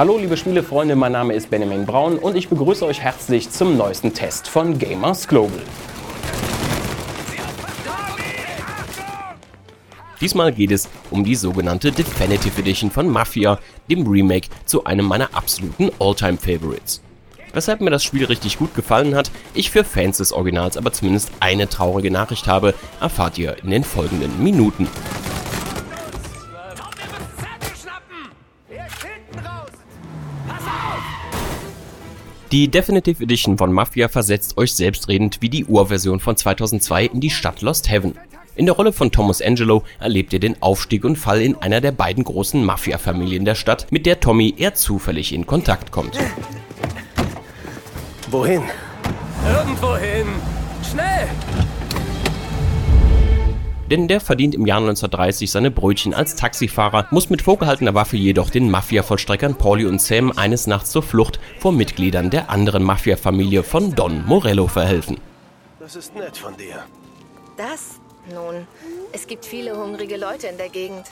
Hallo liebe Spielefreunde, mein Name ist Benjamin Braun und ich begrüße euch herzlich zum neuesten Test von Gamers Global. Diesmal geht es um die sogenannte Definitive Edition von Mafia, dem Remake zu einem meiner absoluten Alltime Favorites. Weshalb mir das Spiel richtig gut gefallen hat, ich für Fans des Originals aber zumindest eine traurige Nachricht habe, erfahrt ihr in den folgenden Minuten. Die Definitive Edition von Mafia versetzt euch selbstredend wie die Urversion von 2002 in die Stadt Lost Heaven. In der Rolle von Thomas Angelo erlebt ihr den Aufstieg und Fall in einer der beiden großen Mafia-Familien der Stadt, mit der Tommy eher zufällig in Kontakt kommt. Wohin? Irgendwohin! Schnell! Denn der verdient im Jahr 1930 seine Brötchen als Taxifahrer, muss mit vorgehaltener Waffe jedoch den Mafia-Vollstreckern Pauli und Sam eines Nachts zur Flucht vor Mitgliedern der anderen Mafia-Familie von Don Morello verhelfen. Das ist nett von dir. Das? Nun, es gibt viele hungrige Leute in der Gegend.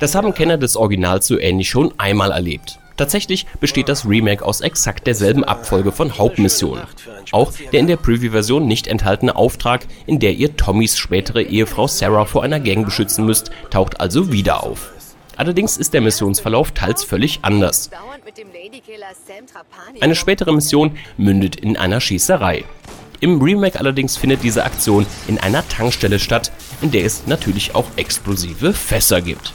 Das haben Kenner des Originals so ähnlich schon einmal erlebt. Tatsächlich besteht das Remake aus exakt derselben Abfolge von Hauptmissionen. Auch der in der Preview-Version nicht enthaltene Auftrag, in der ihr Tommys spätere Ehefrau Sarah vor einer Gang beschützen müsst, taucht also wieder auf. Allerdings ist der Missionsverlauf teils völlig anders. Eine spätere Mission mündet in einer Schießerei. Im Remake allerdings findet diese Aktion in einer Tankstelle statt, in der es natürlich auch explosive Fässer gibt.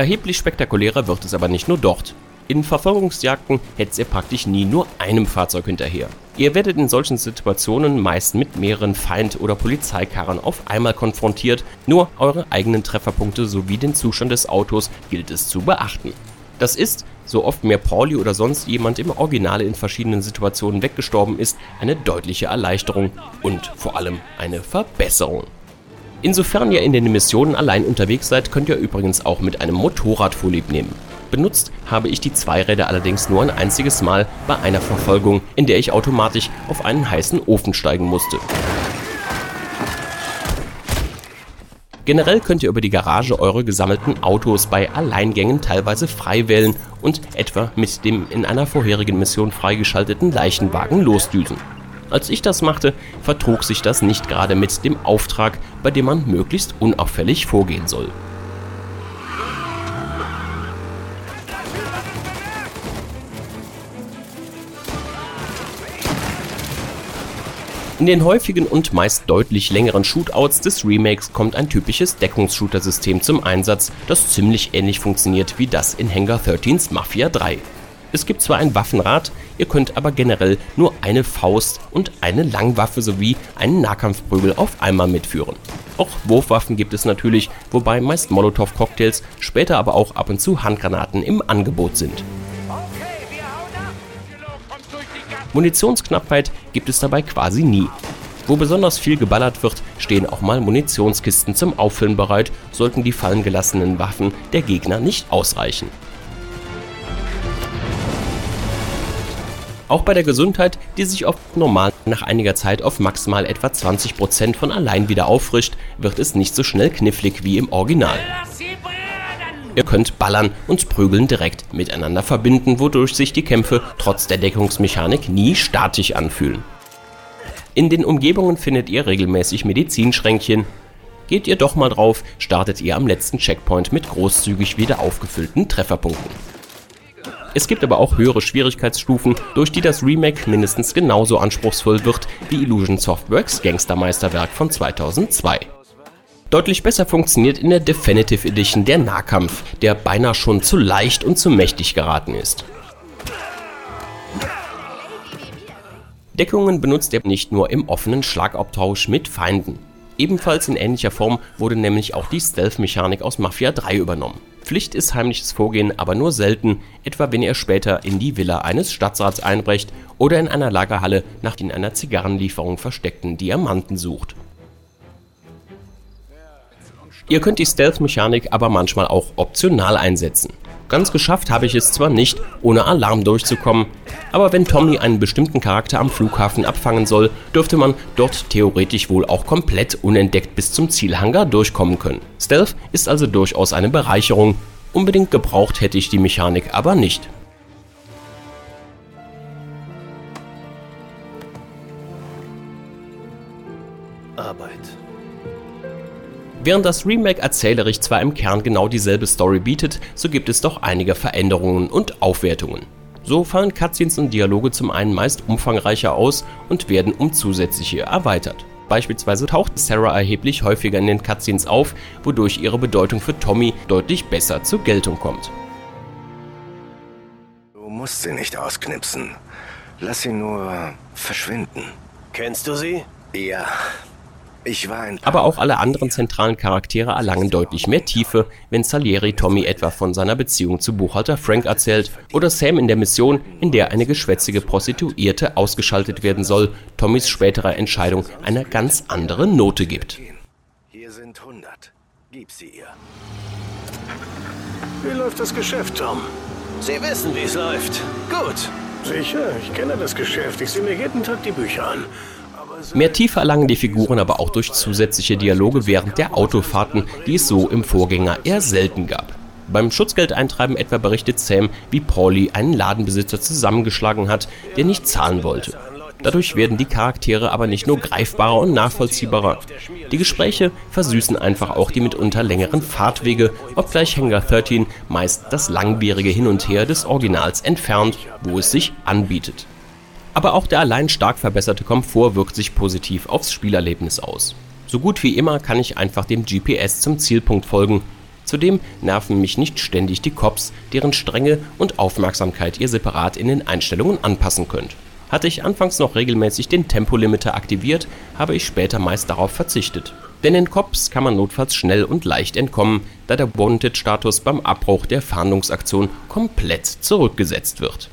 Erheblich spektakulärer wird es aber nicht nur dort. In Verfolgungsjagden hetzt ihr praktisch nie nur einem Fahrzeug hinterher. Ihr werdet in solchen Situationen meist mit mehreren Feind- oder Polizeikarren auf einmal konfrontiert, nur eure eigenen Trefferpunkte sowie den Zustand des Autos gilt es zu beachten. Das ist, so oft mehr Pauli oder sonst jemand im Originale in verschiedenen Situationen weggestorben ist, eine deutliche Erleichterung und vor allem eine Verbesserung. Insofern ihr in den Missionen allein unterwegs seid, könnt ihr übrigens auch mit einem Motorrad vorlieb nehmen. Benutzt habe ich die Zweiräder allerdings nur ein einziges Mal bei einer Verfolgung, in der ich automatisch auf einen heißen Ofen steigen musste. Generell könnt ihr über die Garage eure gesammelten Autos bei Alleingängen teilweise frei wählen und etwa mit dem in einer vorherigen Mission freigeschalteten Leichenwagen losdüsen. Als ich das machte, vertrug sich das nicht gerade mit dem Auftrag, bei dem man möglichst unauffällig vorgehen soll. In den häufigen und meist deutlich längeren Shootouts des Remakes kommt ein typisches Deckungsshooter-System zum Einsatz, das ziemlich ähnlich funktioniert wie das in Hangar 13's Mafia 3. Es gibt zwar ein Waffenrad, ihr könnt aber generell nur eine Faust und eine Langwaffe sowie einen Nahkampfprügel auf einmal mitführen. Auch Wurfwaffen gibt es natürlich, wobei meist Molotow-Cocktails, später aber auch ab und zu Handgranaten im Angebot sind. Munitionsknappheit gibt es dabei quasi nie. Wo besonders viel geballert wird, stehen auch mal Munitionskisten zum Auffüllen bereit, sollten die fallen gelassenen Waffen der Gegner nicht ausreichen. Auch bei der Gesundheit, die sich oft normal nach einiger Zeit auf maximal etwa 20% von allein wieder auffrischt, wird es nicht so schnell knifflig wie im Original. Ihr könnt Ballern und Prügeln direkt miteinander verbinden, wodurch sich die Kämpfe trotz der Deckungsmechanik nie statisch anfühlen. In den Umgebungen findet ihr regelmäßig Medizinschränkchen. Geht ihr doch mal drauf, startet ihr am letzten Checkpoint mit großzügig wieder aufgefüllten Trefferpunkten. Es gibt aber auch höhere Schwierigkeitsstufen, durch die das Remake mindestens genauso anspruchsvoll wird wie Illusion Softworks Gangstermeisterwerk von 2002. Deutlich besser funktioniert in der Definitive Edition der Nahkampf, der beinahe schon zu leicht und zu mächtig geraten ist. Deckungen benutzt er nicht nur im offenen Schlagabtausch mit Feinden. Ebenfalls in ähnlicher Form wurde nämlich auch die Stealth-Mechanik aus Mafia 3 übernommen. Pflicht ist heimliches Vorgehen aber nur selten, etwa wenn ihr später in die Villa eines Stadtrats einbrecht oder in einer Lagerhalle nach den einer Zigarrenlieferung versteckten Diamanten sucht. Ihr könnt die Stealth-Mechanik aber manchmal auch optional einsetzen. Ganz geschafft habe ich es zwar nicht, ohne Alarm durchzukommen, aber wenn Tommy einen bestimmten Charakter am Flughafen abfangen soll, dürfte man dort theoretisch wohl auch komplett unentdeckt bis zum Zielhangar durchkommen können. Stealth ist also durchaus eine Bereicherung, Unbedingt gebraucht hätte ich die Mechanik aber nicht. Arbeit. Während das Remake erzählerisch zwar im Kern genau dieselbe Story bietet, so gibt es doch einige Veränderungen und Aufwertungen. So fallen Cutscenes und Dialoge zum einen meist umfangreicher aus und werden um zusätzliche erweitert. Beispielsweise taucht Sarah erheblich häufiger in den Cutscenes auf, wodurch ihre Bedeutung für Tommy deutlich besser zur Geltung kommt. Du musst sie nicht ausknipsen. Lass sie nur verschwinden. Kennst du sie? Ja. Ich war ein Aber auch alle anderen zentralen Charaktere erlangen deutlich mehr Tiefe, wenn Salieri Tommy etwa von seiner Beziehung zu Buchhalter Frank erzählt oder Sam in der Mission, in der eine geschwätzige Prostituierte ausgeschaltet werden soll, Tommys späterer Entscheidung eine ganz andere Note gibt. Hier sind 100. Gib sie ihr. Wie läuft das Geschäft, Tom? Sie wissen, wie es läuft. Gut. Sicher, ich kenne das Geschäft. Ich sehe mir jeden Tag die Bücher an. Mehr Tiefe erlangen die Figuren aber auch durch zusätzliche Dialoge während der Autofahrten, die es so im Vorgänger eher selten gab. Beim Schutzgeldeintreiben etwa berichtet Sam, wie Pauli einen Ladenbesitzer zusammengeschlagen hat, der nicht zahlen wollte. Dadurch werden die Charaktere aber nicht nur greifbarer und nachvollziehbarer. Die Gespräche versüßen einfach auch die mitunter längeren Fahrtwege, obgleich Hangar 13 meist das langwierige Hin und Her des Originals entfernt, wo es sich anbietet. Aber auch der allein stark verbesserte Komfort wirkt sich positiv aufs Spielerlebnis aus. So gut wie immer kann ich einfach dem GPS zum Zielpunkt folgen. Zudem nerven mich nicht ständig die Cops, deren Strenge und Aufmerksamkeit ihr separat in den Einstellungen anpassen könnt. Hatte ich anfangs noch regelmäßig den Tempolimiter aktiviert, habe ich später meist darauf verzichtet. Denn den Cops kann man notfalls schnell und leicht entkommen, da der Wanted-Status beim Abbruch der Fahndungsaktion komplett zurückgesetzt wird.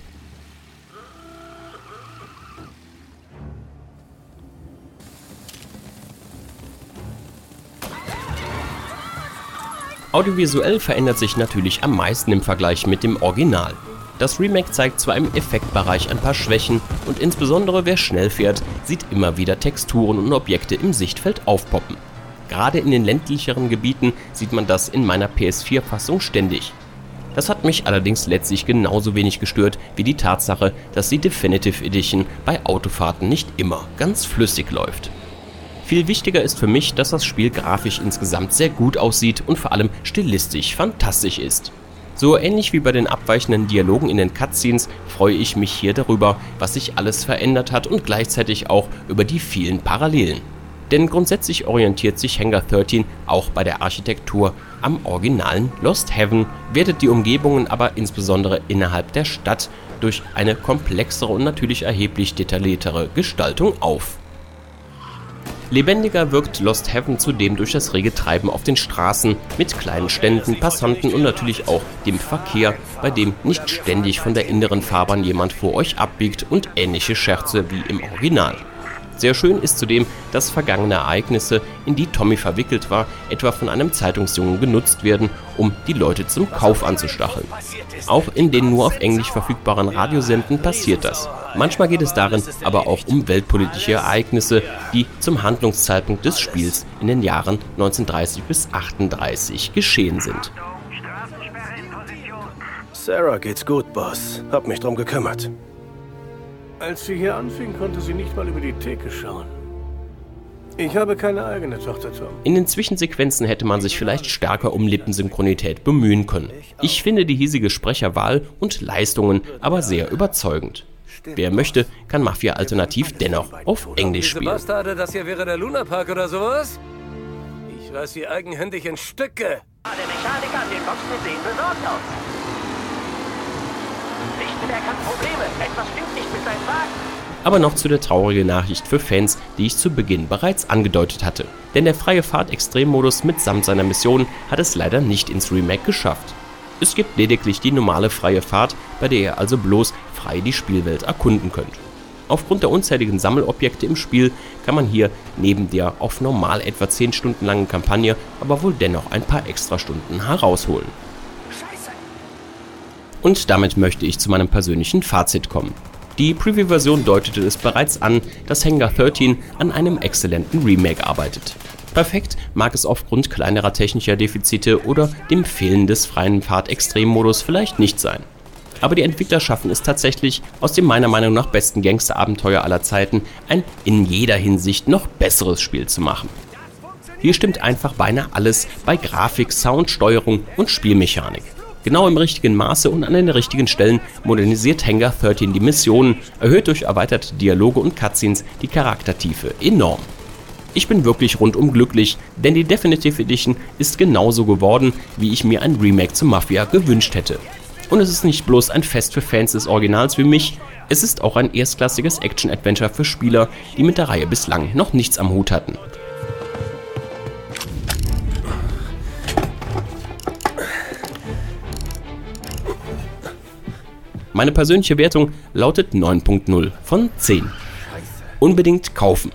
Audiovisuell verändert sich natürlich am meisten im Vergleich mit dem Original. Das Remake zeigt zwar im Effektbereich ein paar Schwächen und insbesondere wer schnell fährt, sieht immer wieder Texturen und Objekte im Sichtfeld aufpoppen. Gerade in den ländlicheren Gebieten sieht man das in meiner PS4-Fassung ständig. Das hat mich allerdings letztlich genauso wenig gestört wie die Tatsache, dass die Definitive Edition bei Autofahrten nicht immer ganz flüssig läuft. Viel wichtiger ist für mich, dass das Spiel grafisch insgesamt sehr gut aussieht und vor allem stilistisch fantastisch ist. So ähnlich wie bei den abweichenden Dialogen in den Cutscenes freue ich mich hier darüber, was sich alles verändert hat und gleichzeitig auch über die vielen Parallelen. Denn grundsätzlich orientiert sich Hangar 13 auch bei der Architektur am originalen Lost Heaven, wertet die Umgebungen aber insbesondere innerhalb der Stadt durch eine komplexere und natürlich erheblich detailliertere Gestaltung auf. Lebendiger wirkt Lost Heaven zudem durch das rege Treiben auf den Straßen mit kleinen Ständen, Passanten und natürlich auch dem Verkehr, bei dem nicht ständig von der inneren Fahrbahn jemand vor euch abbiegt und ähnliche Scherze wie im Original. Sehr schön ist zudem, dass vergangene Ereignisse, in die Tommy verwickelt war, etwa von einem Zeitungsjungen genutzt werden, um die Leute zum Kauf anzustacheln. Auch in den nur auf Englisch verfügbaren Radiosenden passiert das. Manchmal geht es darin aber auch um weltpolitische Ereignisse, die zum Handlungszeitpunkt des Spiels in den Jahren 1930 bis 38 geschehen sind. Sarah geht's gut, Boss. Hab mich drum gekümmert. Als sie hier anfing, konnte sie nicht mal über die Theke schauen. Ich habe keine eigene Tochter, Tom. In den Zwischensequenzen hätte man sich vielleicht stärker um Lippensynchronität bemühen können. Ich finde die hiesige Sprecherwahl und Leistungen aber sehr überzeugend. Wer möchte, kann Mafia alternativ dennoch auf Englisch spielen. Diese Bastarde, das hier wäre der Lunapark oder sowas? Ich reiß sie eigenhändig in Stücke. Der Mechaniker an den Boxen sehen besorgt aus. Lichtenberg hat Probleme. Etwas stimmt nicht mit seinem Wagen. Aber noch zu der traurigen Nachricht für Fans, die ich zu Beginn bereits angedeutet hatte. Denn der freie Fahrt Extremmodus mitsamt seiner Mission hat es leider nicht ins Remake geschafft. Es gibt lediglich die normale freie Fahrt, bei der ihr also bloß frei die Spielwelt erkunden könnt. Aufgrund der unzähligen Sammelobjekte im Spiel kann man hier neben der auf normal etwa 10 Stunden langen Kampagne aber wohl dennoch ein paar Extrastunden herausholen. Und damit möchte ich zu meinem persönlichen Fazit kommen. Die Preview-Version deutete es bereits an, dass Hangar 13 an einem exzellenten Remake arbeitet. Perfekt mag es aufgrund kleinerer technischer Defizite oder dem Fehlen des freien Fahrt-Extremmodus vielleicht nicht sein. Aber die Entwickler schaffen es tatsächlich, aus dem meiner Meinung nach besten Gangsterabenteuer aller Zeiten ein in jeder Hinsicht noch besseres Spiel zu machen. Hier stimmt einfach beinahe alles bei Grafik, Sound, Steuerung und Spielmechanik. Genau im richtigen Maße und an den richtigen Stellen modernisiert Hangar 13 die Missionen, erhöht durch erweiterte Dialoge und Cutscenes die Charaktertiefe enorm. Ich bin wirklich rundum glücklich, denn die Definitive Edition ist genauso geworden, wie ich mir ein Remake zu Mafia gewünscht hätte. Und es ist nicht bloß ein Fest für Fans des Originals wie mich, es ist auch ein erstklassiges Action-Adventure für Spieler, die mit der Reihe bislang noch nichts am Hut hatten. Meine persönliche Wertung lautet 9.0 von 10. Unbedingt kaufen.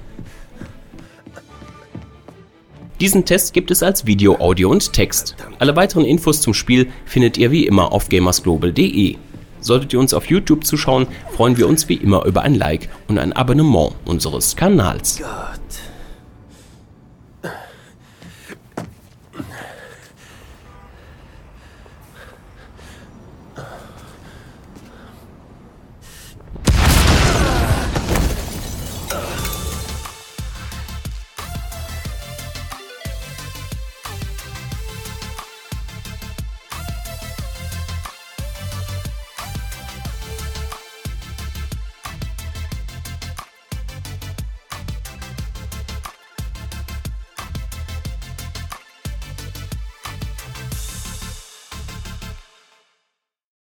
Diesen Test gibt es als Video, Audio und Text. Alle weiteren Infos zum Spiel findet ihr wie immer auf gamersglobal.de. Solltet ihr uns auf YouTube zuschauen, freuen wir uns wie immer über ein Like und ein Abonnement unseres Kanals. Gott.